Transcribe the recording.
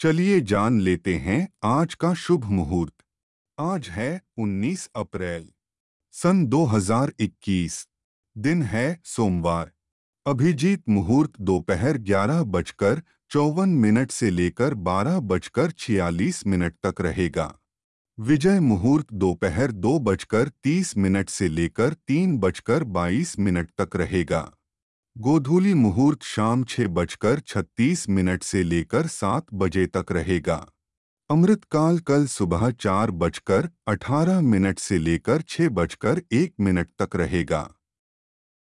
चलिए जान लेते हैं आज का शुभ मुहूर्त। आज है 19 अप्रैल, सन 2021 दिन है सोमवार। अभिजीत मुहूर्त दोपहर ग्यारह बजकर चौवन मिनट से लेकर बारह बजकर छियालीस मिनट तक रहेगा। विजय मुहूर्त दोपहर दो बजकर तीस मिनट से लेकर तीन बजकर बाईस मिनट तक रहेगा। गोधूली मुहूर्त शाम छह बजकर छत्तीस मिनट से लेकर सात बजे तक रहेगा। अमृतकाल कल सुबह चार बजकर अठारह मिनट से लेकर छह बजकर एक मिनट तक रहेगा।